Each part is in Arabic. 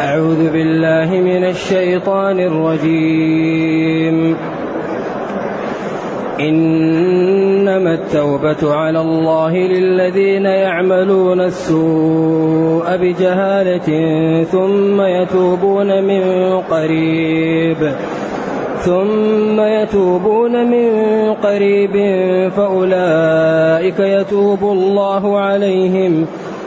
أعوذ بالله من الشيطان الرجيم. إنما التوبة على الله للذين يعملون السوء بجهالة ثم يتوبون من قريب. ثم يتوبون من قريب فأولئك يتوب الله عليهم.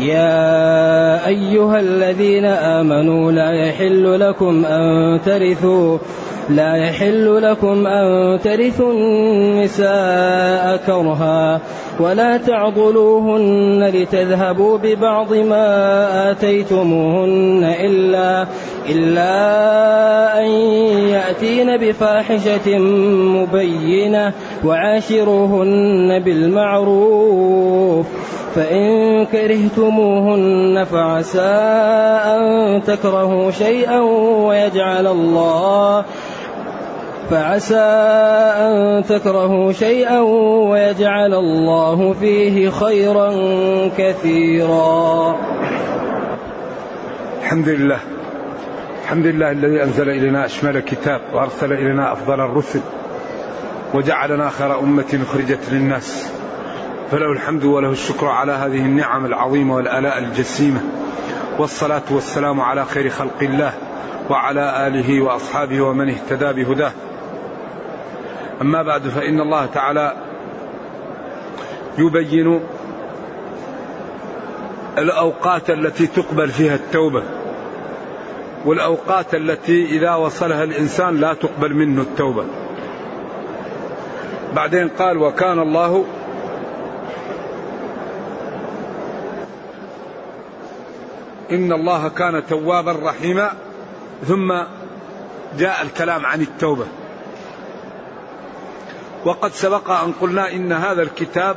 يا أيها الذين آمنوا لا يحل لكم أن ترثوا لا يحل لكم أن ترثوا النساء كرها ولا تعضلوهن لتذهبوا ببعض ما آتيتموهن إلا إلا أن يأتين بفاحشة مبينة وعاشروهن بالمعروف فإن كرهتموهن فعسى أن تكرهوا شيئا ويجعل الله فعسى أن تكرهوا شيئا ويجعل الله فيه خيرا كثيرا. الحمد لله. الحمد لله الذي أنزل إلينا أشمل كتاب وأرسل إلينا أفضل الرسل وجعلنا خير أمة أخرجت للناس. فله الحمد وله الشكر على هذه النعم العظيمة والآلاء الجسيمة. والصلاة والسلام على خير خلق الله وعلى آله وأصحابه ومن اهتدى بهداه. أما بعد فإن الله تعالى يبين الأوقات التي تقبل فيها التوبة. والأوقات التي إذا وصلها الإنسان لا تقبل منه التوبة. بعدين قال وكان الله إن الله كان توابا رحيما. ثم جاء الكلام عن التوبة. وقد سبق أن قلنا إن هذا الكتاب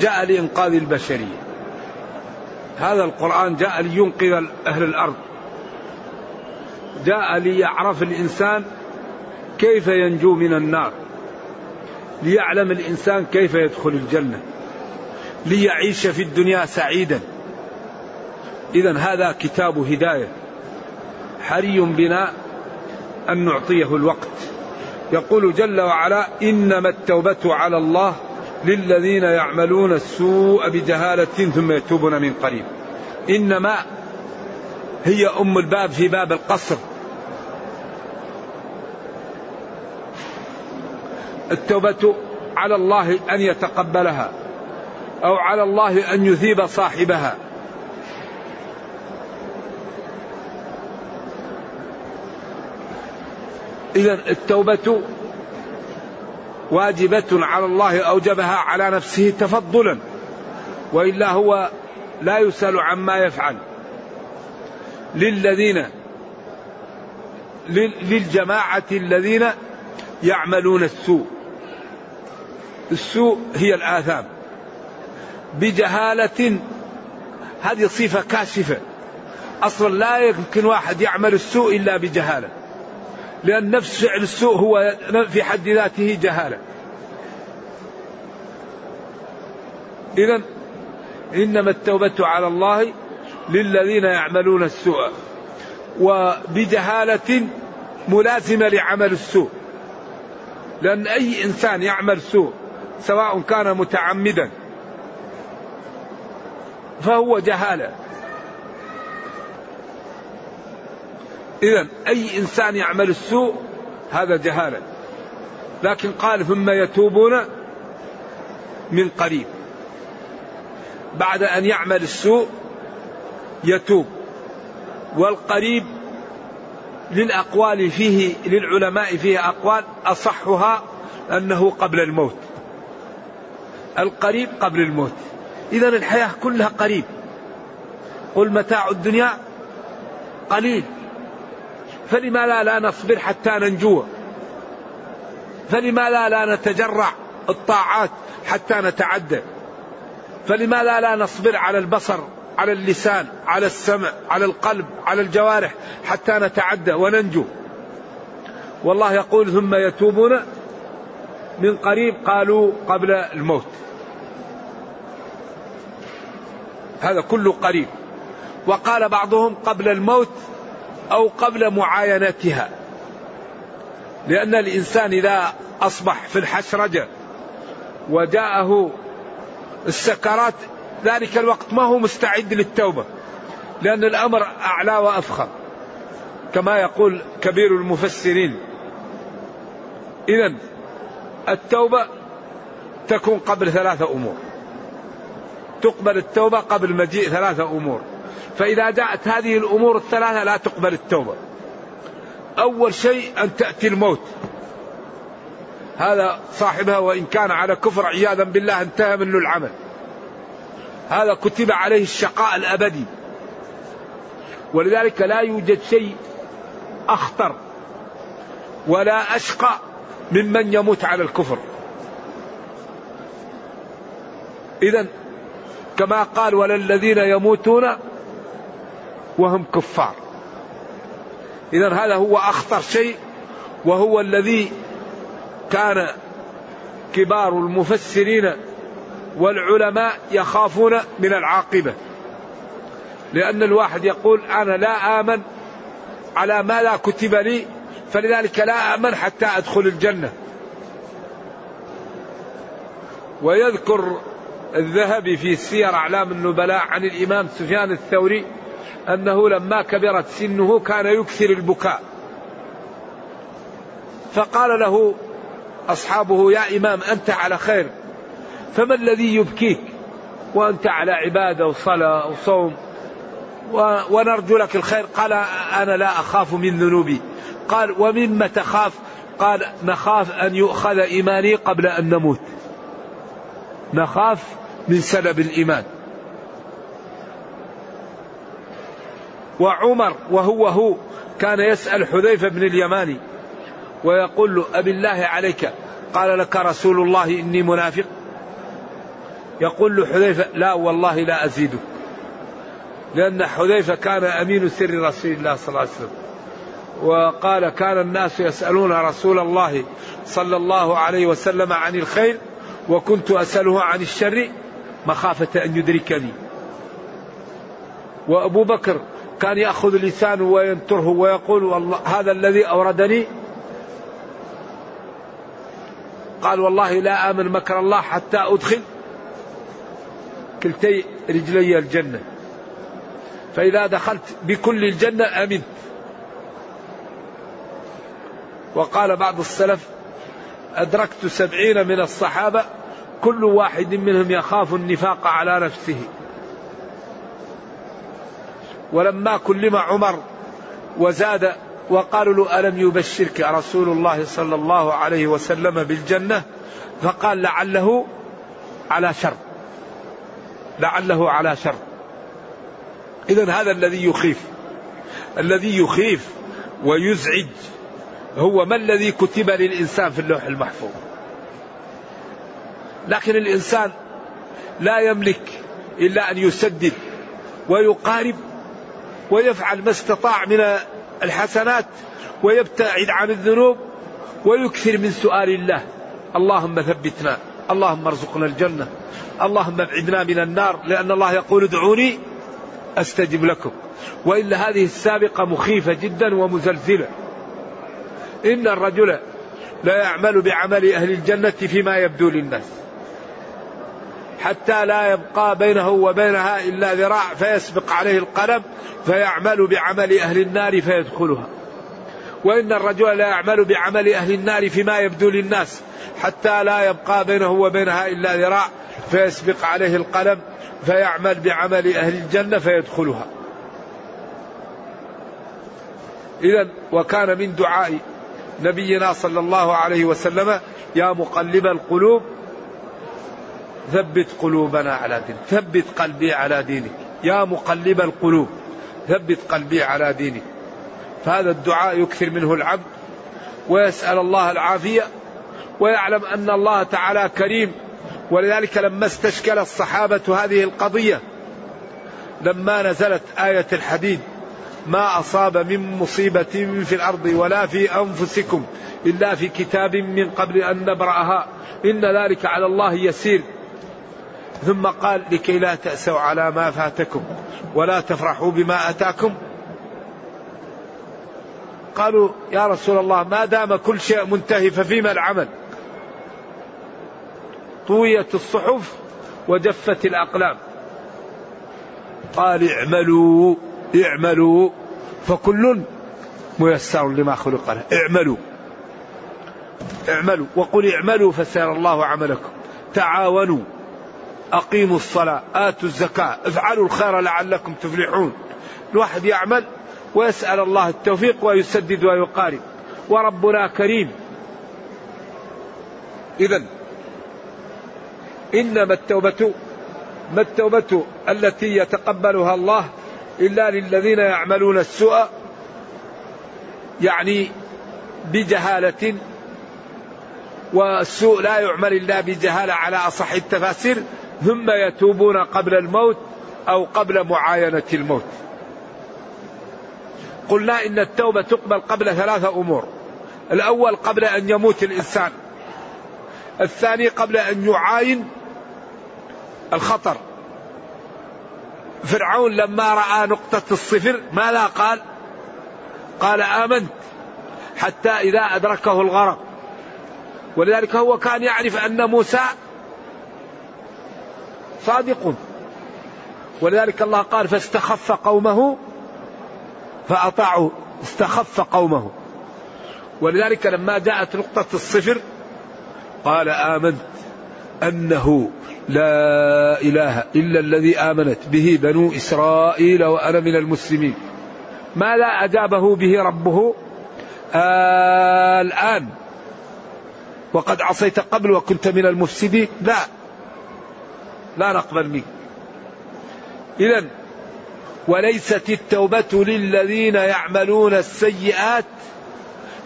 جاء لإنقاذ البشرية. هذا القرآن جاء لينقذ أهل الأرض. جاء ليعرف الإنسان كيف ينجو من النار. ليعلم الإنسان كيف يدخل الجنة. ليعيش في الدنيا سعيدا. إذا هذا كتاب هداية. حري بنا أن نعطيه الوقت. يقول جل وعلا إنما التوبة على الله للذين يعملون السوء بجهالة ثم يتوبون من قريب. إنما هي أم الباب في باب القصر. التوبة على الله أن يتقبلها أو على الله أن يثيب صاحبها. إذا التوبة واجبة على الله أوجبها على نفسه تفضلا وإلا هو لا يسأل عما يفعل. للذين للجماعة الذين يعملون السوء. السوء هي الآثام. بجهالة هذه صفة كاشفة. أصلا لا يمكن واحد يعمل السوء إلا بجهالة. لأن نفس فعل السوء هو في حد ذاته جهالة. إذا إنما التوبة على الله للذين يعملون السوء وبجهالة ملازمة لعمل السوء. لأن أي إنسان يعمل سوء سواء كان متعمدا فهو جهالة. إذا أي إنسان يعمل السوء هذا جهالة. لكن قال ثم يتوبون من قريب. بعد أن يعمل السوء يتوب. والقريب للأقوال فيه للعلماء فيه أقوال أصحها أنه قبل الموت. القريب قبل الموت. إذا الحياة كلها قريب. قل متاع الدنيا قليل. فلما لا لا نصبر حتى ننجو فلماذا لا نتجرع الطاعات حتى نتعدى. فلماذا لا نصبر على البصر على اللسان على السمع على القلب على الجوارح حتى نتعدى وننجو. والله يقول ثم يتوبون من قريب قالوا قبل الموت. هذا كله قريب. وقال بعضهم قبل الموت أو قبل معاينتها. لأن الإنسان إذا أصبح في الحشرجه وجاءه السكرات ذلك الوقت ما هو مستعد للتوبة لأن الأمر أعلى وافخر كما يقول كبير المفسرين. اذا التوبة تكون قبل ثلاثة أمور. تقبل التوبة قبل مجيء ثلاثة أمور. فإذا جاءت هذه الأمور الثلاثة لا تقبل التوبة. أول شيء أن تأتي الموت. هذا صاحبها وإن كان على كفر عياذا بالله انتهى منه العمل. هذا كتب عليه الشقاء الأبدي. ولذلك لا يوجد شيء أخطر ولا أشقى ممن يموت على الكفر. إذا كما قال ولا الذين يموتون وهم كفار. إذا هذا هو أخطر شيء وهو الذي كان كبار المفسرين والعلماء يخافون من العاقبة. لأن الواحد يقول أنا لا آمن على ما لا كتب لي فلذلك لا آمن حتى أدخل الجنة. ويذكر الذهبي في سير أعلام النبلاء عن الإمام سفيان الثوري أنه لما كبرت سنه كان يكثر البكاء. فقال له أصحابه يا إمام أنت على خير فما الذي يبكيك؟ وأنت على عبادة وصلاة وصوم ونرجو لك الخير. قال أنا لا أخاف من ذنوبي. قال ومما تخاف؟ قال نخاف أن يؤخذ إيماني قبل أن نموت. نخاف من سلب الإيمان. وعمر وهو هو كان يسأل حذيفة بن اليماني ويقول له أبي الله عليك قال لك رسول الله إني منافق؟ يقول له حذيفة لا والله لا أزيدك. لأن حذيفة كان أمين سر رسول الله صلى الله عليه وسلم. وقال كان الناس يسألون رسول الله صلى الله عليه وسلم عن الخير وكنت أسأله عن الشر مخافة أن يدركني. وأبو بكر كان يأخذ لسانه وينتره ويقول والله هذا الذي أوردني. قال والله لا آمن مكر الله حتى أدخل كلتي رجلي الجنة. فإذا دخلت بكل الجنة أمنت وقال بعض السلف أدركت سبعين من الصحابة كل واحد منهم يخاف النفاق على نفسه. ولما كلم عمر وزاد وقالوا له ألم يبشرك رسول الله صلى الله عليه وسلم بالجنة؟ فقال لعله على شر. لعله على شر. إذا هذا الذي يخيف. الذي يخيف ويزعج هو ما الذي كتب للإنسان في اللوح المحفوظ؟ لكن الإنسان لا يملك إلا أن يسدد ويقارب ويفعل ما استطاع من الحسنات ويبتعد عن الذنوب ويكثر من سؤال الله. اللهم ثبتنا اللهم ارزقنا الجنة اللهم ابعدنا من النار لأن الله يقول ادعوني أستجب لكم. وإلا هذه السابقة مخيفة جدا ومزلزلة. إن الرجل لا يعمل بعمل أهل الجنة فيما يبدو للناس. حتى لا يبقى بينه وبينها إلا ذراع فيسبق عليه القلم فيعمل بعمل أهل النار فيدخلها. وإن الرجل لا يعمل بعمل أهل النار فيما يبدو للناس حتى لا يبقى بينه وبينها إلا ذراع فيسبق عليه القلم فيعمل بعمل أهل الجنة فيدخلها. إذا وكان من دعاء نبينا صلى الله عليه وسلم يا مقلب القلوب ثبت قلوبنا على دينك. ثبت قلبي على دينك. يا مقلب القلوب ثبت قلبي على دينك. فهذا الدعاء يكثر منه العبد ويسأل الله العافية ويعلم أن الله تعالى كريم. ولذلك لما استشكل الصحابة هذه القضية لما نزلت آية الحديد ما أصاب من مصيبة في الأرض ولا في أنفسكم إلا في كتاب من قبل أن نبرأها. إن ذلك على الله يسير. ثم قال لكي لا تأسوا على ما فاتكم ولا تفرحوا بما أتاكم. قالوا يا رسول الله ما دام كل شيء منتهي ففيما العمل؟ طويت الصحف وجفت الأقلام. قال اعملوا اعملوا فكل ميسر لما خلق له. اعملوا اعملوا وقل اعملوا فسيرى الله عملكم. تعاونوا أقيموا الصلاة آتوا الزكاة افعلوا الخير لعلكم تفلحون. الواحد يعمل ويسأل الله التوفيق ويسدد ويقارب. وربنا كريم. إذا إنما التوبة ما التوبة التي يتقبلها الله إلا للذين يعملون السوء؟ يعني بجهالة والسوء لا يعمل إلا بجهالة على أصح التفاسير. ثم يتوبون قبل الموت أو قبل معاينة الموت. قلنا إن التوبة تقبل قبل ثلاثة أمور. الأول قبل أن يموت الإنسان. الثاني قبل أن يعاين الخطر. فرعون لما رأى نقطة الصفر ماذا قال؟ قال آمنت حتى إذا أدركه الغرق. ولذلك هو كان يعرف أن موسى صادق. ولذلك الله قال فاستخف قومه فأطاعوا استخف قومه. ولذلك لما جاءت نقطة الصفر قال آمنت أنه لا إله إلا الذي آمنت به بنو إسرائيل وأنا من المسلمين. ماذا أجابه به ربه؟ آه الآن. وقد عصيت قبل وكنت من المفسدين؟ لا. لا نقبل منك. إذا وليست التوبة للذين يعملون السيئات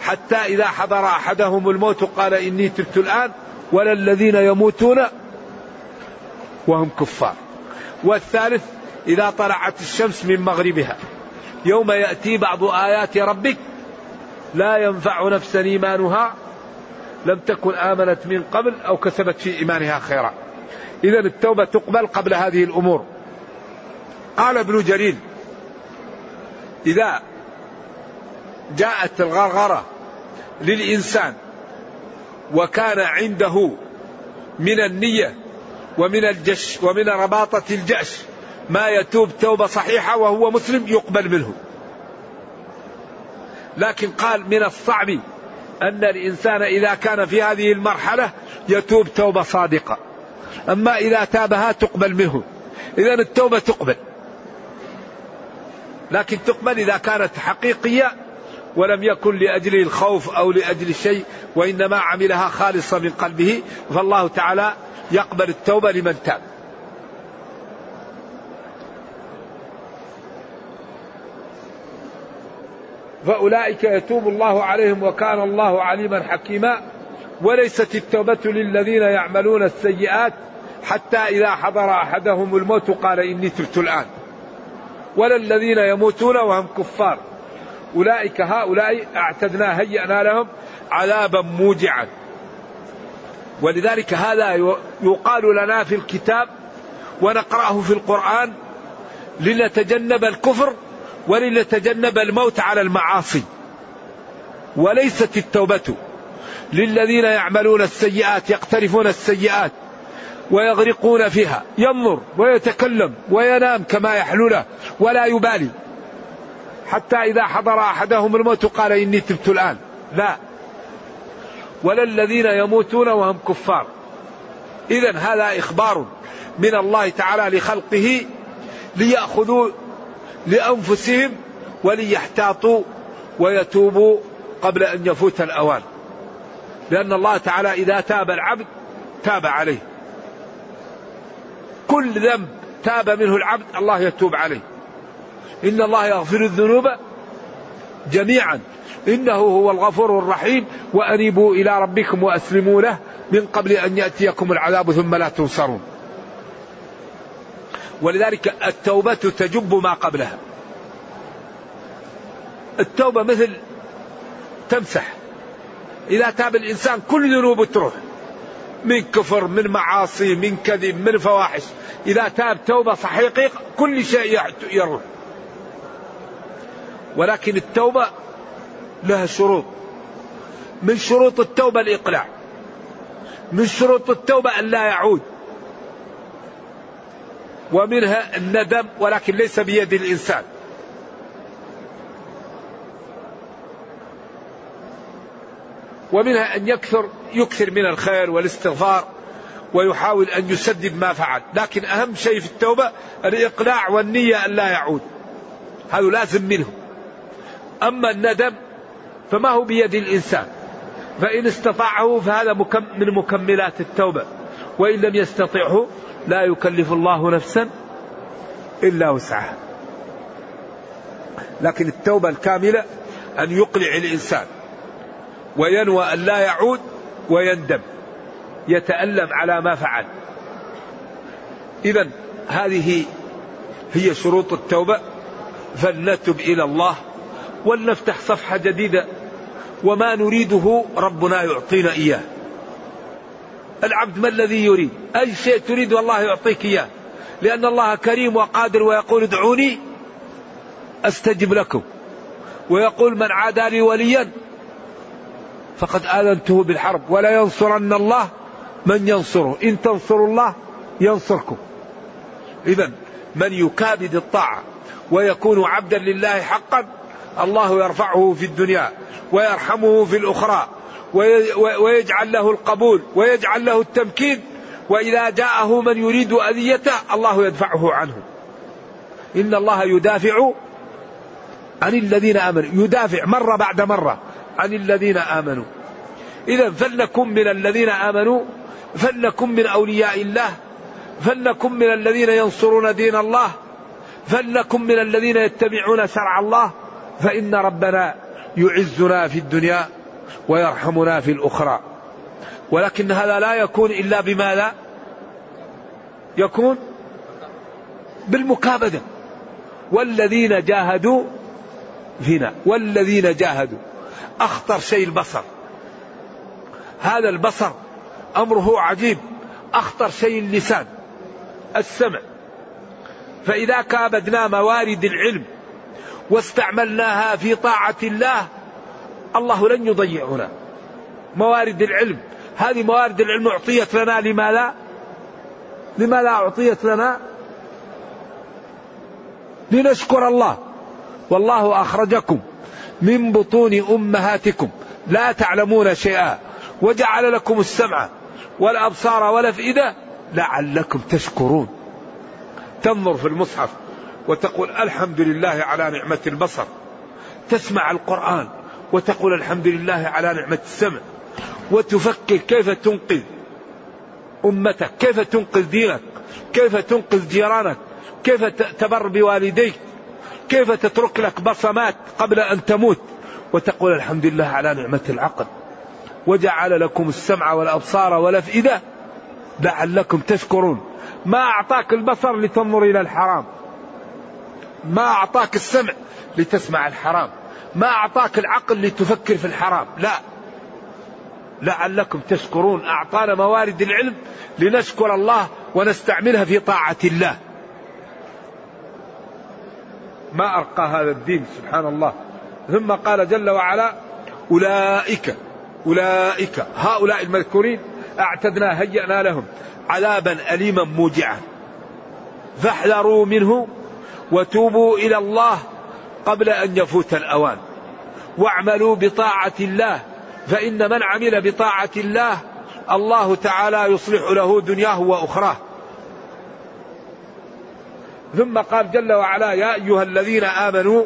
حتى إذا حضر أحدهم الموت قال إني تبت الآن ولا الذين يموتون وهم كفار. والثالث إذا طلعت الشمس من مغربها يوم يأتي بعض آيات ربك لا ينفع نفسا إيمانها لم تكن آمنت من قبل أو كسبت في إيمانها خيرا. إذا التوبة تقبل قبل هذه الأمور. قال ابن جرير إذا جاءت الغرغرة للإنسان وكان عنده من النية ومن الجش ومن رباطة الجأش ما يتوب توبة صحيحة وهو مسلم يقبل منه. لكن قال من الصعب أن الإنسان إذا كان في هذه المرحلة يتوب توبة صادقة. أما إذا تابها تقبل منه. إذا التوبة تقبل. لكن تقبل إذا كانت حقيقية ولم يكن لأجل الخوف أو لأجل شيء وإنما عملها خالصة من قلبه فالله تعالى يقبل التوبة لمن تاب. فأولئك يتوب الله عليهم وكان الله عليما حكيما. وليست التوبة للذين يعملون السيئات حتى إذا حضر أحدهم الموت قال إني تبت الآن. ولا الذين يموتون وهم كفار. أولئك هؤلاء أعتدنا هيئنا لهم عذابا موجعا. ولذلك هذا يقال لنا في الكتاب ونقرأه في القرآن لنتجنب الكفر ولنتجنب الموت على المعاصي. وليست التوبة للذين يعملون السيئات يقترفون السيئات ويغرقون فيها. ينظر ويتكلم وينام كما يحلو له ولا يبالي. حتى إذا حضر أحدهم الموت قال إني تبت الآن. لا. ولا الذين يموتون وهم كفار. إذا هذا إخبار من الله تعالى لخلقه ليأخذوا لأنفسهم وليحتاطوا ويتوبوا قبل أن يفوت الأوان. لأن الله تعالى إذا تاب العبد تاب عليه. كل ذنب تاب منه العبد الله يتوب عليه. إن الله يغفر الذنوب جميعا. إنه هو الغفور الرحيم. وأنيبوا إلى ربكم وأسلموا له من قبل أن يأتيكم العذاب ثم لا تنصرون. ولذلك التوبة تجب ما قبلها. التوبة مثل تمسح. إذا تاب الإنسان كل ذنوبه تروح. من كفر من معاصي من كذب من فواحش. إذا تاب توبة صحيحة كل شيء يروح. ولكن التوبة لها شروط. من شروط التوبة الإقلاع. من شروط التوبة أن لا يعود. ومنها الندم ولكن ليس بيد الإنسان. ومنها أن يكثر يكثر من الخير والاستغفار ويحاول أن يسدد ما فعل. لكن أهم شيء في التوبة الإقلاع والنية أن لا يعود. هذا لازم منه. أما الندم فما هو بيد الإنسان. فإن استطاعه فهذا من مكملات التوبة. وإن لم يستطعه لا يكلف الله نفسا إلا وسعها. لكن التوبة الكاملة أن يقلع الإنسان. وينوى أن لا يعود ويندم يتألم على ما فعل. إذا هذه هي شروط التوبة فلنتب إلى الله ولنفتح صفحة جديدة وما نريده ربنا يعطينا إياه. العبد ما الذي يريد؟ أي شيء تريد والله يعطيك إياه. لأن الله كريم وقادر ويقول ادعوني أستجب لكم. ويقول من عادى لي وليا فقد آذنته بالحرب. ولا ينصرن الله من ينصره. إن تنصروا الله ينصركم. إذا من يكابد الطاعة ويكون عبدا لله حقا الله يرفعه في الدنيا ويرحمه في الأخرى ويجعل له القبول ويجعل له التمكين. وإذا جاءه من يريد أذيته الله يدفعه عنه. إن الله يدافع عن الذين آمنوا. يدافع مرة بعد مرة. عن الذين آمنوا. إذا فلنكن من الذين آمنوا فلنكن من أولياء الله فلنكن من الذين ينصرون دين الله فلنكن من الذين يتبعون شرع الله فإن ربنا يعزنا في الدنيا ويرحمنا في الأخرى. ولكن هذا لا يكون إلا بما لا يكون بالمكابدة. والذين جاهدوا فينا والذين جاهدوا. أخطر شيء البصر. هذا البصر أمره عجيب أخطر شيء اللسان السمع. فإذا كابدنا موارد العلم واستعملناها في طاعة الله الله لن يضيعنا. موارد العلم. هذه موارد العلم أعطيت لنا لما لا؟ لما لا أعطيت لنا؟ لنشكر الله. والله أخرجكم من بطون أمهاتكم. لا تعلمون شيئا. وجعل لكم السمع والأبصار والأفئدة لعلكم تشكرون. تنظر في المصحف وتقول الحمد لله على نعمة البصر. تسمع القرآن وتقول الحمد لله على نعمة السمع. وتفكر كيف تنقذ أمتك. كيف تنقذ دينك. كيف تنقذ جيرانك. كيف تبر بوالديك. كيف تترك لك بصمات قبل أن تموت؟ وتقول الحمد لله على نعمة العقل. وجعل لكم السمع والأبصار والأفئدة لعلكم تشكرون. ما أعطاك البصر لتنظر إلى الحرام. ما أعطاك السمع لتسمع الحرام. ما أعطاك العقل لتفكر في الحرام. لا. لعلكم تشكرون. أعطانا موارد العلم لنشكر الله ونستعملها في طاعة الله. ما أرقى هذا الدين سبحان الله ثم قال جل وعلا أولئك أولئك هؤلاء المذكورين أعتدنا هيأنا لهم عذابا أليما موجعا. فاحذروا منه وتوبوا إلى الله قبل أن يفوت الأوان. واعملوا بطاعة الله فإن من عمل بطاعة الله الله تعالى يصلح له دنياه وأخراه. ثم قال جل وعلا يا أيها الذين آمنوا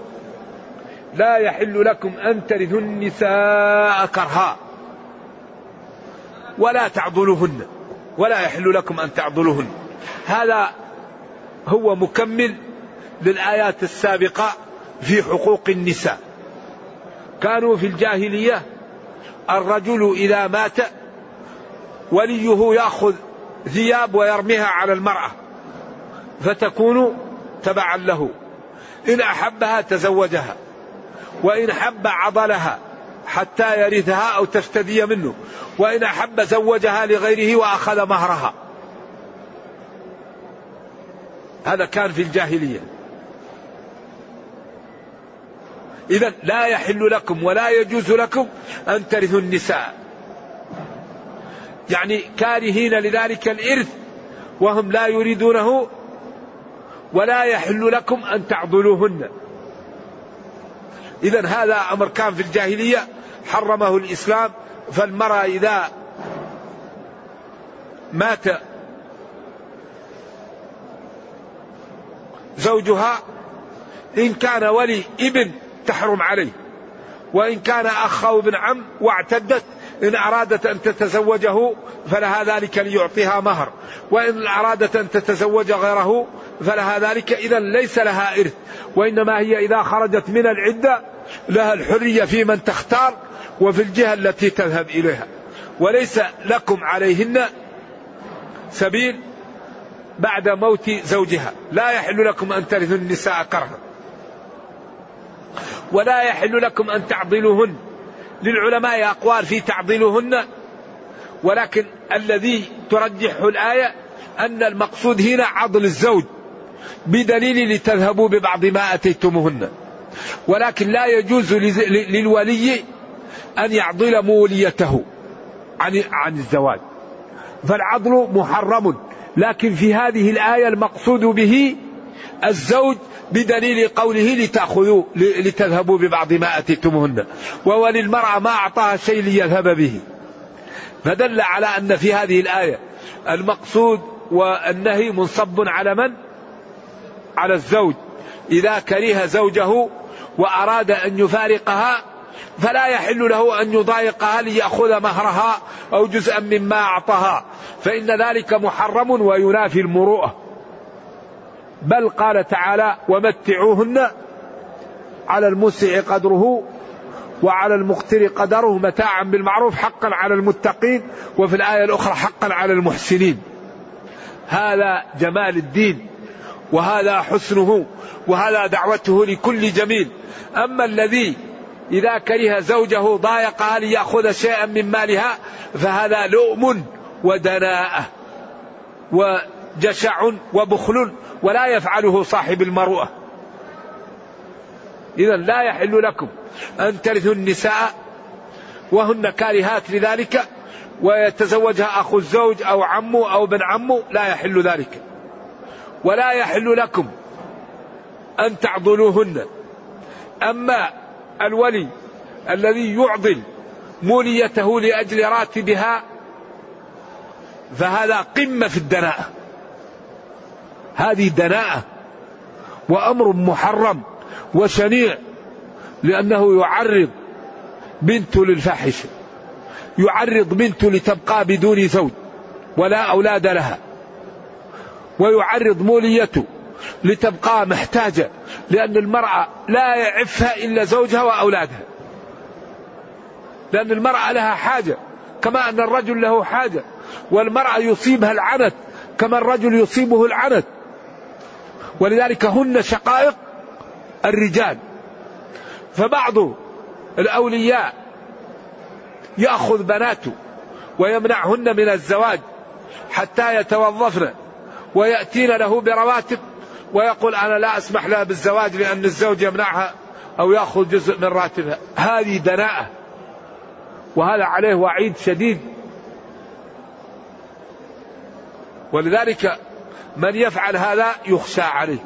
لا يحل لكم أن ترثوا النساء كرها ولا تعضلوهن ولا يحل لكم أن تعضلوهن. هذا هو مكمل للآيات السابقة في حقوق النساء. كانوا في الجاهلية الرجل إذا مات وليه يأخذ ثياب ويرميها على المرأة. فتكون تبعا له. إن أحبها تزوجها وإن حب عضلها حتى يرثها أو تفتدي منه وإن أحب زوجها لغيره وأخذ مهرها. هذا كان في الجاهلية. إذا لا يحل لكم ولا يجوز لكم أن ترثوا النساء. يعني كارهين لذلك الإرث وهم لا يريدونه ولا يحل لكم أن تعضلوهن. إذا هذا أمر كان في الجاهلية حرمه الإسلام فالمرأة إذا مات زوجها إن كان ولي ابن تحرم عليه وإن كان أخ أو ابن عم واعتدت إن أرادت أن تتزوجه فلها ذلك ليعطيها مهر وإن أرادت أن تتزوج غيره فلها ذلك إذا ليس لها إرث وإنما هي إذا خرجت من العدة لها الحرية في من تختار وفي الجهة التي تذهب إليها. وليس لكم عليهن سبيل بعد موت زوجها. لا يحل لكم أن ترثوا النساء كرها. ولا يحل لكم أن تعضلوهن. للعلماء أقوال في تعضلوهن ولكن الذي ترجحه الآية أن المقصود هنا عضل الزوج. بدليل لتذهبوا ببعض ما أتيتموهن. ولكن لا يجوز للولي أن يعضل موليته عن عن الزواج. فالعضل محرم. لكن في هذه الآية المقصود به الزوج بدليل قوله لتأخذوا لتذهبوا ببعض ما أتيتموهن. وللمرأة ما أعطاها شيء ليذهب به. فدل على أن في هذه الآية المقصود والنهي منصب على من؟ على الزوج. إذا كره زوجه وأراد أن يفارقها فلا يحل له أن يضايقها ليأخذ مهرها أو جزءا مما أعطاها. فإن ذلك محرم وينافي المروءة. بل قال تعالى ومتعوهن على المسع قدره وعلى المقتر قدره متاعا بالمعروف حقا على المتقين وفي الآية الأخرى حقا على المحسنين. هذا جمال الدين. وهذا حسنه وهذا دعوته لكل جميل. أما الذي إذا كره زوجه ضايقها ليأخذ شيئا من مالها فهذا لؤم ودناءة وجشع وبخل ولا يفعله صاحب المروءة. إذا لا يحل لكم أن ترثوا النساء وهن كارهات لذلك ويتزوجها أخو الزوج أو عمه أو ابن عمه لا يحل ذلك. ولا يحل لكم أن تعضلوهن. أما الولي الذي يعضل موليته لأجل راتبها فهذا قمة في الدناءة. هذه دناءة وأمر محرم وشنيع لأنه يعرض بنته للفاحشة يعرض بنته لتبقى بدون زوج ولا أولاد لها. ويعرض موليته لتبقى محتاجة لأن المرأة لا يعفها إلا زوجها وأولادها. لأن المرأة لها حاجة كما أن الرجل له حاجة. والمرأة يصيبها العنت كما الرجل يصيبه العنت. ولذلك هن شقائق الرجال. فبعض الأولياء يأخذ بناته ويمنعهن من الزواج حتى يتوظفن. ويأتين له برواتب ويقول أنا لا أسمح لها بالزواج لأن الزوج يمنعها أو يأخذ جزء من راتبها. هذه دناءة. وهذا عليه وعيد شديد. ولذلك من يفعل هذا يخشى عليه.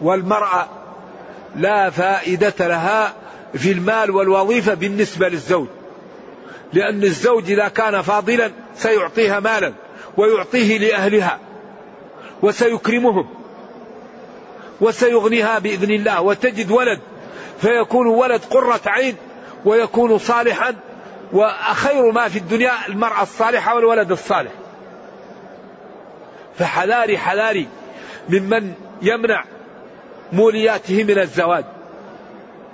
والمرأة لا فائدة لها في المال والوظيفة بالنسبة للزوج. لأن الزوج إذا كان فاضلا سيعطيها مالا. ويعطيه لأهلها وسيكرمهم وسيغنيها بإذن الله وتجد ولد فيكون ولد قرة عين ويكون صالحا وخير ما في الدنيا المرأة الصالحة والولد الصالح. فحذاري حذاري ممن يمنع مولياته من الزواج.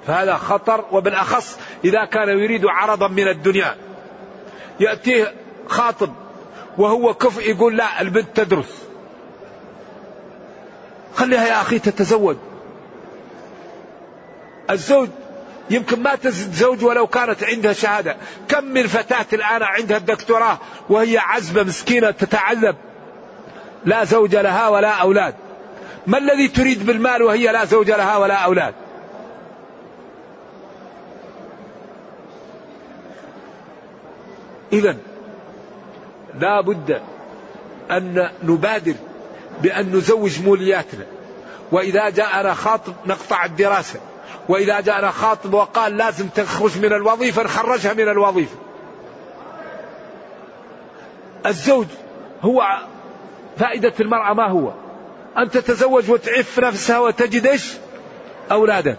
فهذا خطر وبالأخص إذا كان يريد عرضا من الدنيا. يأتيه خاطب وهو كفء يقول لا البنت تدرس. خليها يا أخي تتزوج. الزوج يمكن ما تتزوج ولو كانت عندها شهادة. كم من فتاة الآن عندها الدكتوراه وهي عزبة مسكينة تتعذب؟ لا زوج لها ولا أولاد. ما الذي تريد بالمال وهي لا زوج لها ولا أولاد؟ إذا لا بد أن نبادر بأن نزوج مولياتنا. وإذا جاءنا خاطب نقطع الدراسة. وإذا جاءنا خاطب وقال لازم تخرج من الوظيفة نخرجها من الوظيفة. الزوج هو فائدة المرأة ما هو؟ أن تتزوج وتعف نفسها وتجد إيش؟ أولادا.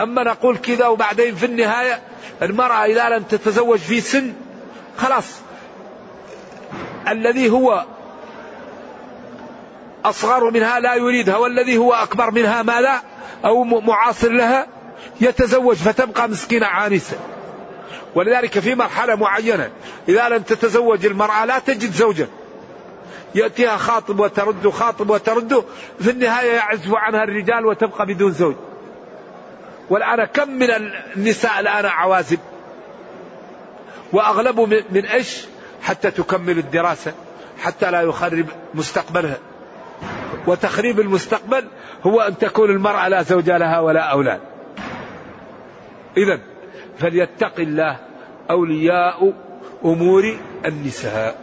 أما نقول كذا وبعدين في النهاية المرأة إذا لم تتزوج في سن خلاص. الذي هو أصغر منها لا يريدها والذي هو أكبر منها ما لا أو معاصر لها يتزوج فتبقى مسكينة عانسة. ولذلك في مرحلة معينة إذا لم تتزوج المرأة لا تجد زوجا يأتيها خاطب وترد خاطب وترد في النهاية يعزف عنها الرجال وتبقى بدون زوج. والآن كم من النساء الآن عوازب؟ وأغلب من إيش؟ حتى تكمل الدراسة حتى لا يخرب مستقبلها. وتخريب المستقبل هو أن تكون المرأة لا زوج لها ولا أولاد. إذا فليتق الله أولياء أمور النساء.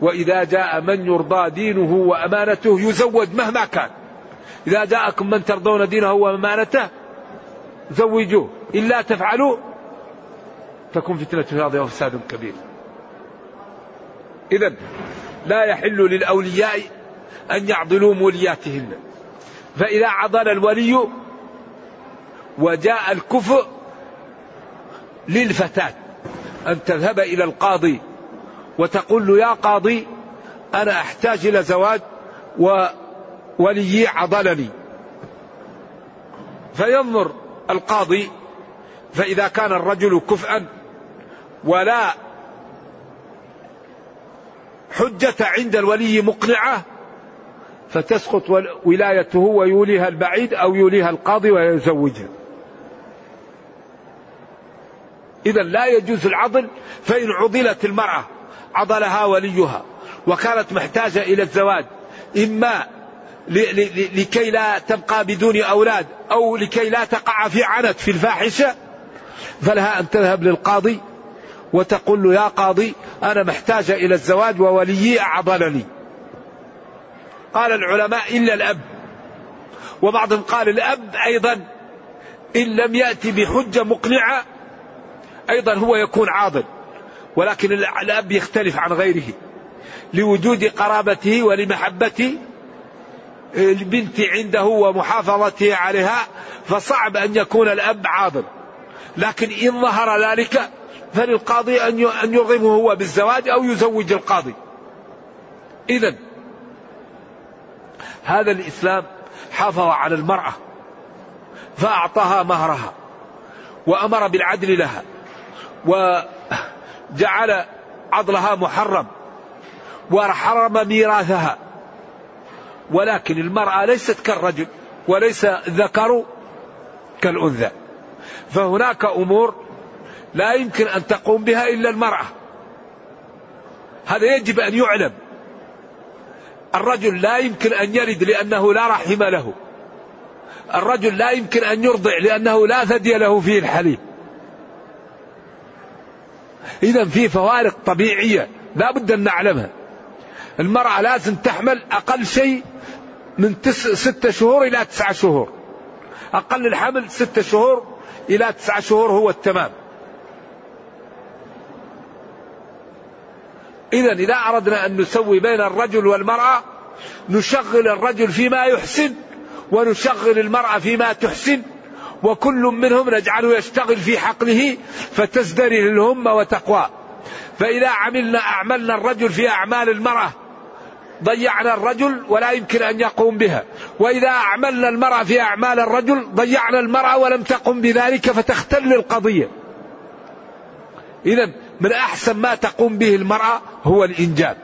وإذا جاء من يرضى دينه وأمانته يزوج مهما كان. إذا جاءكم من ترضون دينه وأمانته زوجوه إلا تفعلوا تكون فتنة في الأرض وفساد كبير. إذا لا يحل للأولياء أن يعضلوا مولياتهن. فإذا عضل الولي وجاء الكفء للفتاة. أن تذهب إلى القاضي وتقول له يا قاضي أنا أحتاج إلى زواج ووليي عضلني. فينظر القاضي فإذا كان الرجل كفءا ولا حجة عند الولي مقنعة فتسقط ولايته ويوليها البعيد أو يوليها القاضي ويزوجها. إذا لا يجوز العضل فإن عضلت المرأة عضلها وليها وكانت محتاجة إلى الزواج إما لكي لا تبقى بدون أولاد أو لكي لا تقع في عنت في الفاحشة فلها أن تذهب للقاضي وتقول له يا قاضي أنا محتاجة إلى الزواج ووليي أعضلني. قال العلماء إلا الأب. وبعضهم قال الأب أيضا إن لم يأتي بحجة مقنعة أيضا هو يكون عاضل ولكن الأب يختلف عن غيره لوجود قرابته ولمحبة البنت عنده ومحافظته عليها فصعب أن يكون الأب عاضل. لكن إن ظهر ذلك فللقاضي أن يرغمه هو بالزواج أو يزوج القاضي. إذا هذا الإسلام حافظ على المرأة فأعطاها مهرها وأمر بالعدل لها وجعل عضلها محرم وحرم ميراثها. ولكن المرأة ليست كالرجل وليس الذكر كالأنثى. فهناك أمور لا يمكن أن تقوم بها إلا المرأة. هذا يجب أن يعلم. الرجل لا يمكن أن يلد لأنه لا رحم له. الرجل لا يمكن أن يرضع لأنه لا ثدي له فيه الحليب. إذا في فوارق طبيعية لا بد أن نعلمها. المرأة لازم تحمل أقل شيء من تس ستة شهور إلى تسعة شهور. أقل الحمل ستة شهور إلى تسعة شهور هو التمام. إذا إذا أردنا أن نسوي بين الرجل والمرأة نشغل الرجل فيما يحسن ونشغل المرأة فيما تحسن وكل منهم نجعله يشتغل في حقله فتزدري الهمة وتقوى. فإذا عملنا أعملنا الرجل في أعمال المرأة ضيعنا الرجل ولا يمكن أن يقوم بها. وإذا أعملنا المرأة في أعمال الرجل ضيعنا المرأة ولم تقم بذلك فتختل القضية. إذا من أحسن ما تقوم به المرأة هو الإنجاب.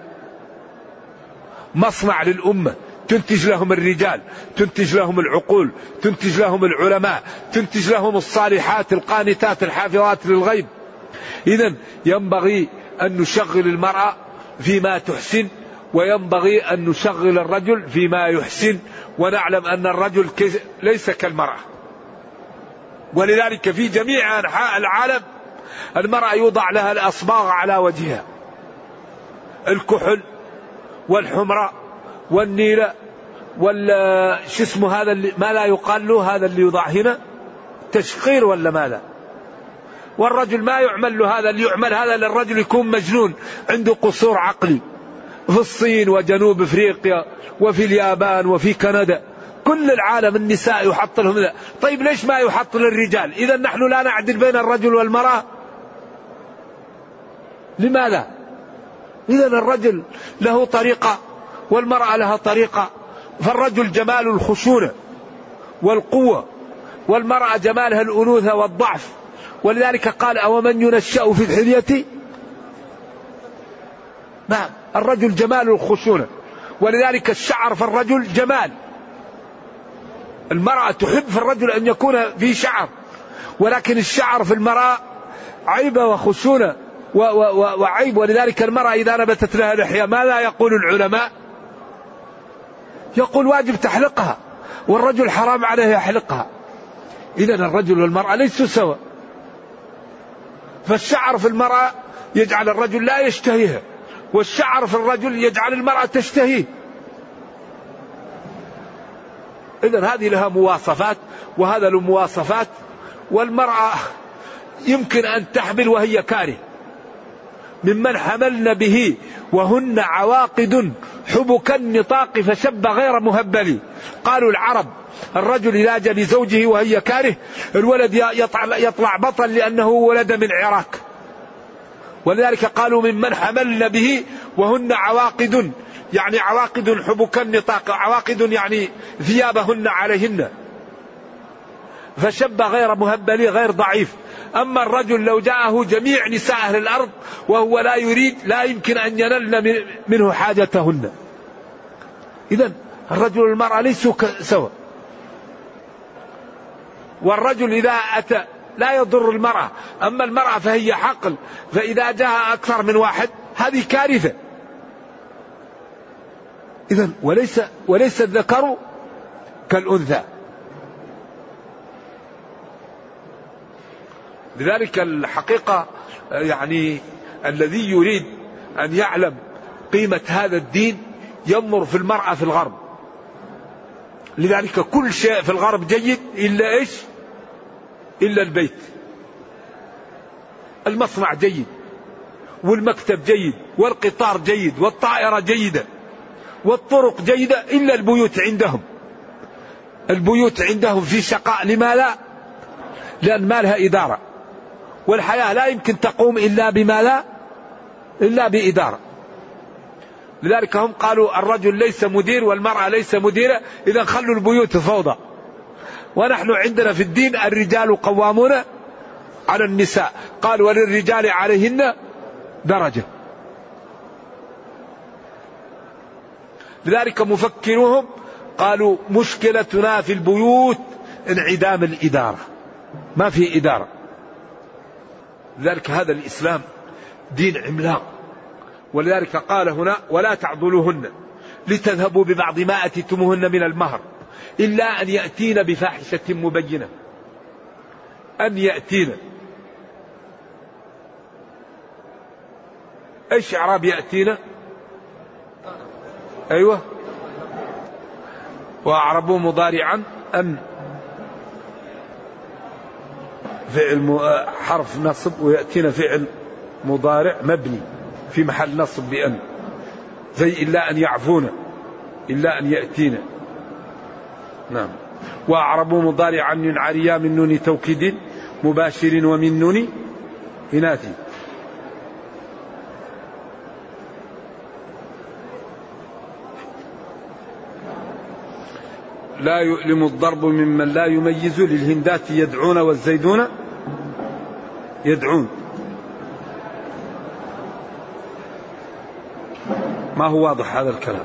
مصنع للأمة تنتج لهم الرجال تنتج لهم العقول تنتج لهم العلماء تنتج لهم الصالحات القانتات الحافظات للغيب. إذا ينبغي أن نشغل المرأة فيما تحسن وينبغي أن نشغل الرجل فيما يحسن ونعلم أن الرجل ليس كالمرأة. ولذلك في جميع أنحاء العالم المرأة يوضع لها الأصباغ على وجهها. الكحل والحمراء والنيلة وال شو اسمه هذا اللي ما لا يقال له هذا اللي يوضع هنا؟ تشقير ولا ماذا؟ والرجل ما يعمل له هذا اللي يعمل هذا للرجل يكون مجنون عنده قصور عقلي. في الصين وجنوب أفريقيا وفي اليابان وفي كندا. كل العالم النساء يحط لهم ذا. طيب ليش ما يحط للرجال؟ إذا نحن لا نعدل بين الرجل والمرأة. لماذا؟ إذا الرجل له طريقة والمرأة لها طريقة. فالرجل جمال الخشونة والقوة والمرأة جمالها الأنوثة والضعف. ولذلك قال أو من ينشا في الحليه؟ نعم الرجل جمال الخشونة. ولذلك الشعر في الرجل جمال. المرأة تحب في الرجل أن يكون في شعر ولكن الشعر في المرأة عيبة وخشونة وعيب. ولذلك المرأة إذا نبتت لها لحية ماذا يقول العلماء؟ يقول واجب تحلقها والرجل حرام عليه يحلقها إذا الرجل والمرأة ليسوا سوا. فالشعر في المرأة يجعل الرجل لا يشتهيها والشعر في الرجل يجعل المرأة تشتهيه. إذا هذه لها مواصفات وهذا له مواصفات والمرأة يمكن أن تحمل وهي كاره. ممن حملن به وهن عواقد حبك النطاق فشب غير مهبل. قالوا العرب الرجل إذا جاء لزوجه وهي كاره الولد يطلع, يطلع بطل لأنه ولد من عراك ولذلك قالوا ممن حملن به وهن عواقد يعني عواقد حبك النطاق عواقد يعني ثيابهن عليهن. فشب غير مهبل غير ضعيف. أما الرجل لو جاءه جميع نساء أهل الأرض وهو لا يريد لا يمكن أن ينلن منه حاجتهن. إذا الرجل والمرأة ليسوا سوا. والرجل إذا أتى لا يضر المرأة أما المرأة فهي حقل فإذا جاء أكثر من واحد هذه كارثة. إذا وليس وليس الذكر كالأنثى. لذلك الحقيقة يعني الذي يريد أن يعلم قيمة هذا الدين ينظر في المرأة في الغرب. لذلك كل شيء في الغرب جيد إلا إيش؟ إلا البيت. المصنع جيد والمكتب جيد والقطار جيد والطائرة جيدة. والطرق جيدة إلا البيوت عندهم. البيوت عندهم في شقاء لما لا؟ لأن ما لها إدارة. والحياة لا يمكن تقوم إلا بما لا إلا بإدارة. لذلك هم قالوا الرجل ليس مدير والمرأة ليس مديرة إذا خلوا البيوت فوضى. ونحن عندنا في الدين الرجال قوامون على النساء. قال وللرجال عليهن درجة. لذلك مفكروهم قالوا مشكلتنا في البيوت انعدام الإدارة. ما في إدارة. لذلك هذا الإسلام دين عملاق. ولذلك قال هنا ولا تعضلوهن لتذهبوا ببعض ما أتيتموهن من المهر إلا أن يأتين بفاحشة مبينة. أن يأتين. إيش إعراب ياتينا أيوه. واعربوا مضارعا ان فعل حرف نصب ويأتينا فعل مضارع مبني في محل نصب بأن زي إلا أن يعفونا إلا أن يأتينا. نعم. وأعربوا مضارعا من عريا من نون توكيد مباشر ومن نون إناثي. لا يؤلم الضرب ممن لا يميز للهندات يدعون والزيدون يدعون. ما هو واضح هذا الكلام؟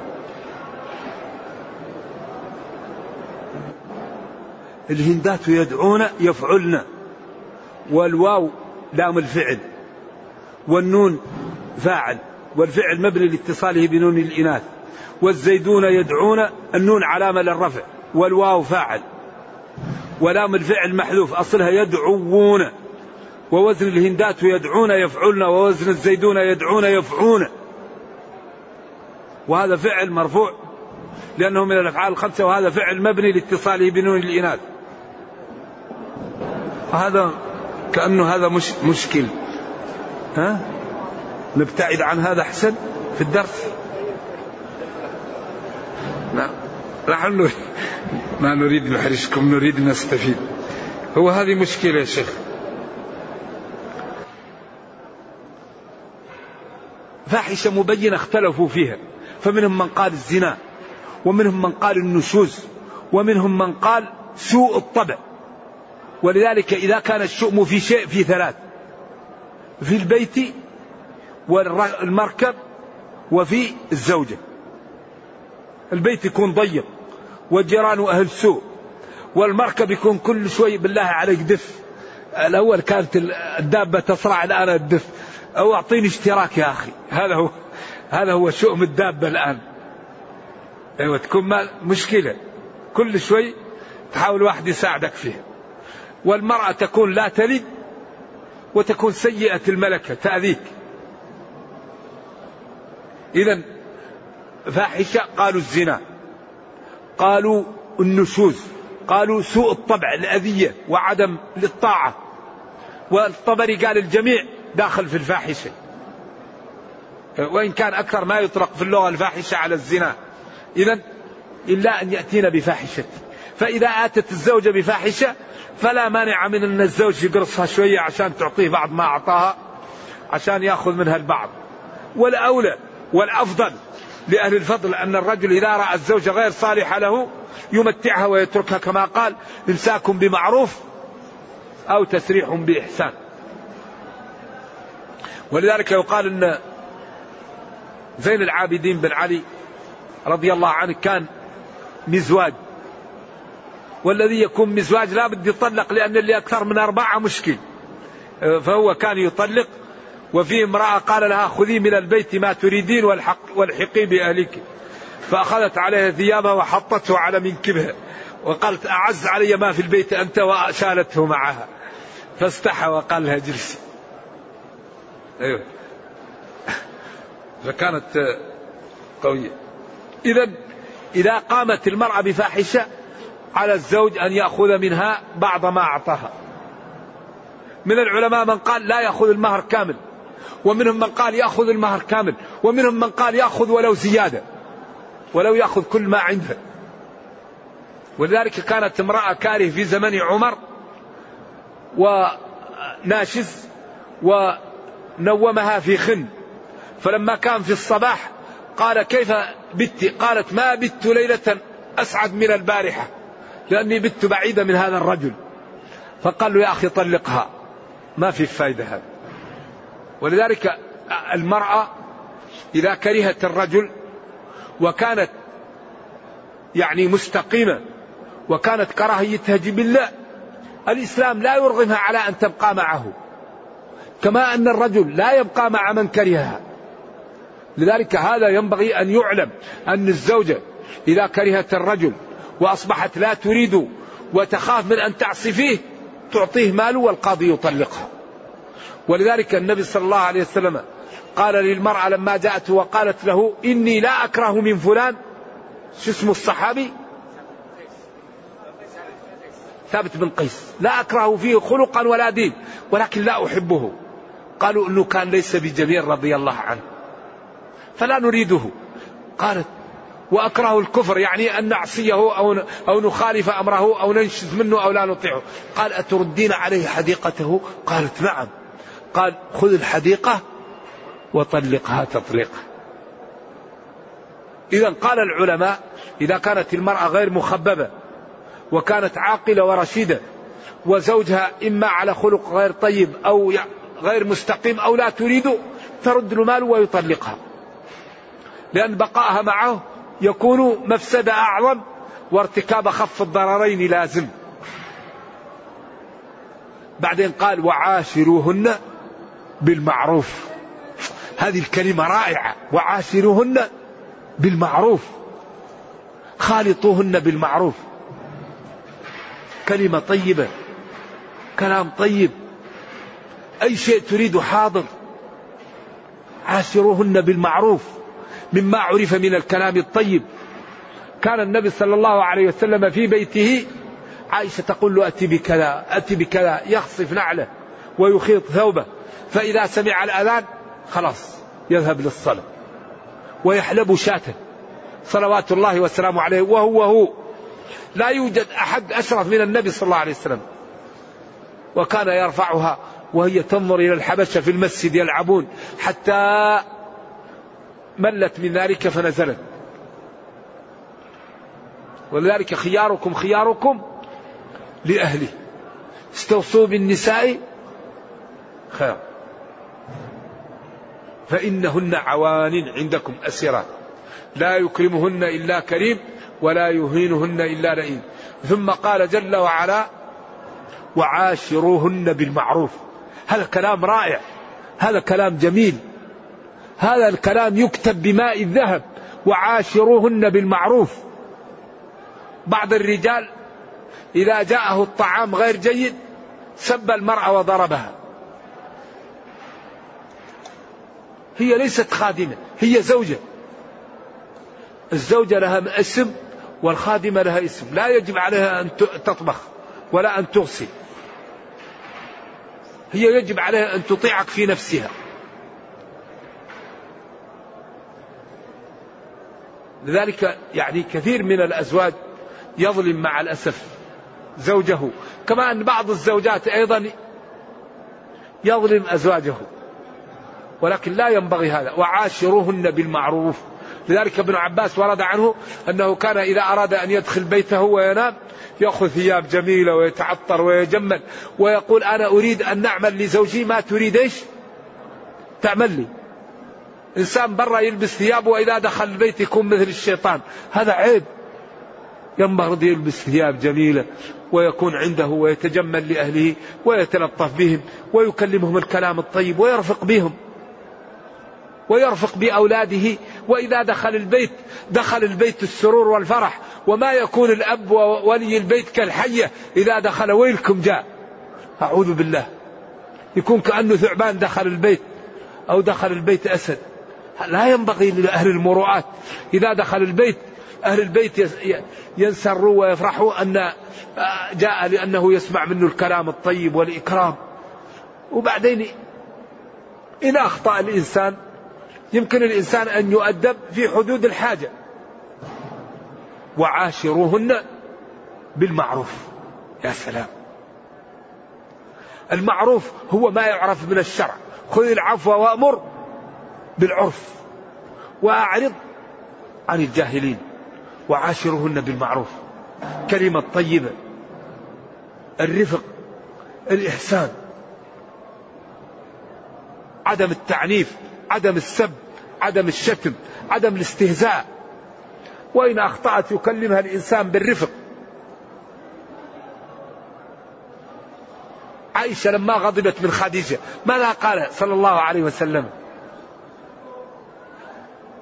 الهندات يدعون يفعلن. والواو لام الفعل. والنون فاعل. والفعل مبني لاتصاله بنون الإناث. والزيدون يدعون النون علامة للرفع. والواو فاعل. ولام الفعل محذوف أصلها يدعون. ووزن الهندات يدعون يفعلن ووزن الزيدون يدعون يفعون. وهذا فعل مرفوع لأنه من الأفعال الخمسة وهذا فعل مبني لاتصاله بنون الإناث. هذا كأنه هذا مش مشكل. ها؟ نبتعد عن هذا أحسن في الدرس؟ نعم. نحن ما نريد نحرجكم نريد نستفيد. هو هذه مشكلة يا شيخ. فاحشة مبينة اختلفوا فيها. فمنهم من قال الزنا ومنهم من قال النشوز ومنهم من قال سوء الطبع. ولذلك إذا كان الشؤم في شيء في ثلاث. في البيت والمركب وفي الزوجة. البيت يكون ضيق. والجيران أهل سوء. والمركب يكون كل شوي بالله عليك دف. الأول كانت الدابة تصرع الآن الدف. أو أعطيني اشتراك يا أخي. هذا هو هذا هو شؤم الدابة الآن. أيوة تكون مشكلة. كل شوي تحاول واحد يساعدك فيها. والمرأة تكون لا تلد وتكون سيئة الملكة تأذيك. إذا فاحشة قالوا الزنا. قالوا النشوز قالوا سوء الطبع الأذية وعدم الطاعة والطبري قال الجميع داخل في الفاحشة. وإن كان أكثر ما يطلق في اللغة الفاحشة على الزنا. إذا إلا أن يأتينا بفاحشة. فإذا آتت الزوجة بفاحشة فلا مانع من أن الزوج يقرصها شوية عشان تعطيه بعض ما أعطاها عشان يأخذ منها البعض. والأولى والأفضل لأهل الفضل أن الرجل إذا رأى الزوجة غير صالحة له يمتعها ويتركها كما قال إمساك بمعروف أو تسريح بإحسان. ولذلك يقال أن زين العابدين بن علي رضي الله عنه كان مزواج والذي يكون مزواج لا بد يطلق لأن اللي أكثر من أربعة مشكل فهو كان يطلق وفي امرأة قال لها خذي من البيت ما تريدين والحق والحقي بأهلك. فأخذت عليها ثيابها وحطته على منكبها. وقالت أعز علي ما في البيت أنت وشالته معها. فاستحى وقال لها جلسي أيوه. فكانت قوية. إذا إذا قامت المرأة بفاحشة على الزوج أن يأخذ منها بعض ما أعطاها. من العلماء من قال لا يأخذ المهر كامل. ومنهم من قال يأخذ المهر كامل ومنهم من قال يأخذ ولو زيادة ولو يأخذ كل ما عنده. ولذلك كانت امرأة كاره في زمن عمر وناشز ونومها في خن. فلما كان في الصباح قال كيف بت قالت ما بت ليلة أسعد من البارحة لأني بت بعيدة من هذا الرجل. فقال له يا أخي طلقها ما في فايدة هذا ولذلك المرأة إذا كرهت الرجل وكانت يعني مستقيمة وكانت كراهيتها جبلة الإسلام لا يرغمها على أن تبقى معه كما أن الرجل لا يبقى مع من كرهها. لذلك هذا ينبغي أن يعلم أن الزوجة إذا كرهت الرجل وأصبحت لا تريد وتخاف من أن تعصي فيه تعطيه ماله والقاضي يطلقها. ولذلك النبي صلى الله عليه وسلم قال للمرأة لما جاءته وقالت له إني لا أكره من فلان. شو اسمه الصحابي؟ ثابت بن قيس. لا أكره فيه خلقا ولا دين ولكن لا أحبه. قالوا أنه كان ليس بجميل رضي الله عنه فلا نريده. قالت وأكره الكفر يعني أن نعصيه أو, أو نخالف أمره أو ننشز منه أو لا نطيعه. قال أتردين عليه حديقته؟ قالت نعم. قال خذ الحديقة وطلقها تطليقا إذا قال العلماء إذا كانت المرأة غير مخببة وكانت عاقلة ورشيدة وزوجها إما على خلق غير طيب أو غير مستقيم أو لا تريد ترد المال ويطلقها. لأن بقائها معه يكون مفسدة أعظم وارتكاب خف الضررين لازم. بعدين قال وعاشروهن بالمعروف. هذه الكلمة رائعة. وعاشروهن بالمعروف. خالطوهن بالمعروف. كلمة طيبة. كلام طيب. أي شيء تريد حاضر. عاشروهن بالمعروف. مما عرف من الكلام الطيب. كان النبي صلى الله عليه وسلم في بيته عائشة تقول له أتي بكذا أتي بكذا. يخصف نعله ويخيط ثوبه. فإذا سمع الأذان خلاص يذهب للصلاة ويحلب شاته صلوات الله وسلامه عليه. وهو هو لا يوجد أحد أشرف من النبي صلى الله عليه وسلم. وكان يرفعها وهي تنظر إلى الحبشة في المسجد يلعبون حتى ملت من ذلك فنزلت. ولذلك خياركم خياركم لأهله. استوصوا بالنساء خير. فإنهن عوان عندكم أسرات لا يكرمهن إلا كريم ولا يهينهن إلا لئيم. ثم قال جل وعلا وعاشروهن بالمعروف. هذا كلام رائع هذا كلام جميل هذا الكلام يكتب بماء الذهب. وعاشروهن بالمعروف. بعض الرجال إذا جاءه الطعام غير جيد سب المرأة وضربها. هي ليست خادمة هي زوجة. الزوجة لها اسم والخادمة لها اسم. لا يجب عليها أن تطبخ ولا أن تغسل. هي يجب عليها أن تطيعك في نفسها. لذلك يعني كثير من الأزواج يظلم مع الأسف زوجه. كما أن بعض الزوجات أيضا يظلم أزواجه. ولكن لا ينبغي هذا. وعاشروهن بالمعروف. لذلك ابن عباس ورد عنه أنه كان إذا أراد أن يدخل بيته وينام يأخذ ثياب جميلة ويتعطر ويجمل ويقول أنا أريد أن نعمل لزوجي ما تريد إيش؟ تعمل لي. إنسان برا يلبس ثيابه وإذا دخل البيت يكون مثل الشيطان. هذا عيب. ينبغي يلبس ثياب جميلة ويكون عنده ويتجمل لأهله ويتلطف بهم ويكلمهم الكلام الطيب ويرفق بهم. ويرفق بأولاده وإذا دخل البيت دخل البيت السرور والفرح وما يكون الأب وولي البيت كالحية إذا دخل ويلكم جاء؟ أعوذ بالله. يكون كأنه ثعبان دخل البيت أو دخل البيت أسد. لا ينبغي لأهل المروءات. إذا دخل البيت أهل البيت ينسروا ويفرحوا أن جاء لأنه يسمع منه الكلام الطيب والإكرام. وبعدين إن أخطأ الإنسان يمكن الإنسان أن يؤدب في حدود الحاجة. وعاشروهن بالمعروف. يا سلام. المعروف هو ما يعرف من الشرع. خذ العفو وأمر بالعرف. وأعرض عن الجاهلين. وعاشرهن بالمعروف. كلمة طيبة. الرفق. الإحسان. عدم التعنيف. عدم السب. عدم الشتم عدم الاستهزاء. وإن أخطأت يكلمها الإنسان بالرفق. عائشة لما غضبت من خديجة ماذا قال صلى الله عليه وسلم.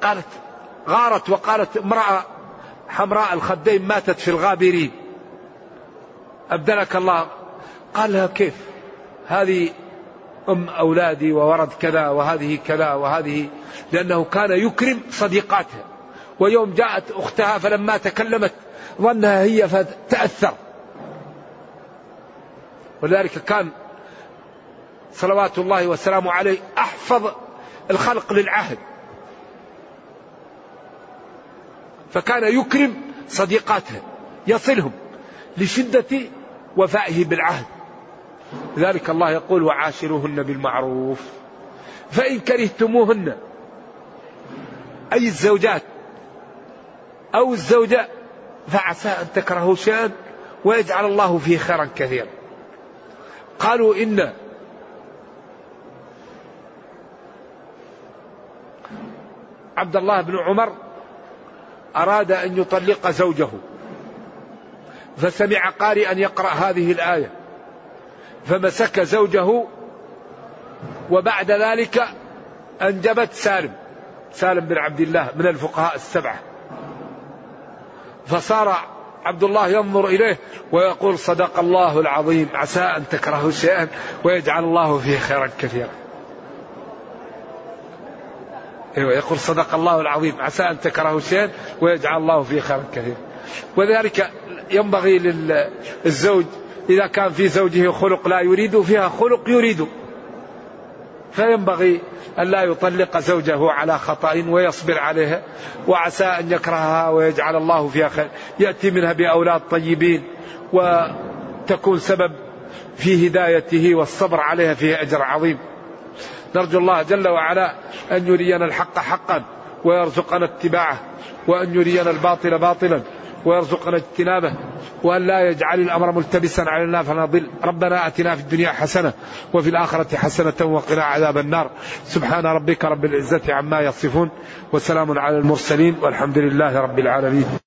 قالت غارت وقالت امرأة حمراء الخدين ماتت في الغابرين. أبدلك الله. قال لها كيف؟ هذه أم أولادي وورد كذا وهذه كذا وهذه لأنه كان يكرم صديقاتها. ويوم جاءت أختها فلما تكلمت ظنها هي فتأثر. ولذلك كان صلوات الله وسلامه عليه أحفظ الخلق للعهد. فكان يكرم صديقاته يصلهم لشدة وفائه بالعهد. لذلك الله يقول وعاشروهن بالمعروف. فإن كرهتموهن أي الزوجات أو الزوجة فعسى أن تكرهوا شيئا ويجعل الله فيه خيرا كثيرا. قالوا إن عبد الله بن عمر أراد أن يطلق زوجه فسمع قارئا يقرأ هذه الآية. فمسك زوجه وبعد ذلك أنجبت سالم سالم بن عبد الله من الفقهاء السبعة. فصار عبد الله ينظر إليه ويقول صدق الله العظيم عسى أن تكرهوا شيئا ويجعل الله فيه خيرا كثيرا. أيوة يقول صدق الله العظيم عسى أن تكرهوا شيئا ويجعل الله فيه خيرا كثيرا. وذلك ينبغي للزوج إذا كان في زوجه خلق لا يريد فيها خلق يريد. فينبغي أن لا يطلق زوجه على خطأ ويصبر عليها وعسى أن يكرهها ويجعل الله فيها خير. يأتي منها بأولاد طيبين وتكون سبب في هدايته والصبر عليها فيه أجر عظيم. نرجو الله جل وعلا أن يرينا الحق حقا ويرزقنا اتباعه وأن يرينا الباطل باطلا. ويرزقنا اجتنابه وأن لا يجعل الأمر ملتبسا علينا فنضل ربنا أتنا في الدنيا حسنة وفي الآخرة حسنة وقنا عذاب النار. سبحان ربك رب العزة عما يصفون وسلام على المرسلين والحمد لله رب العالمين.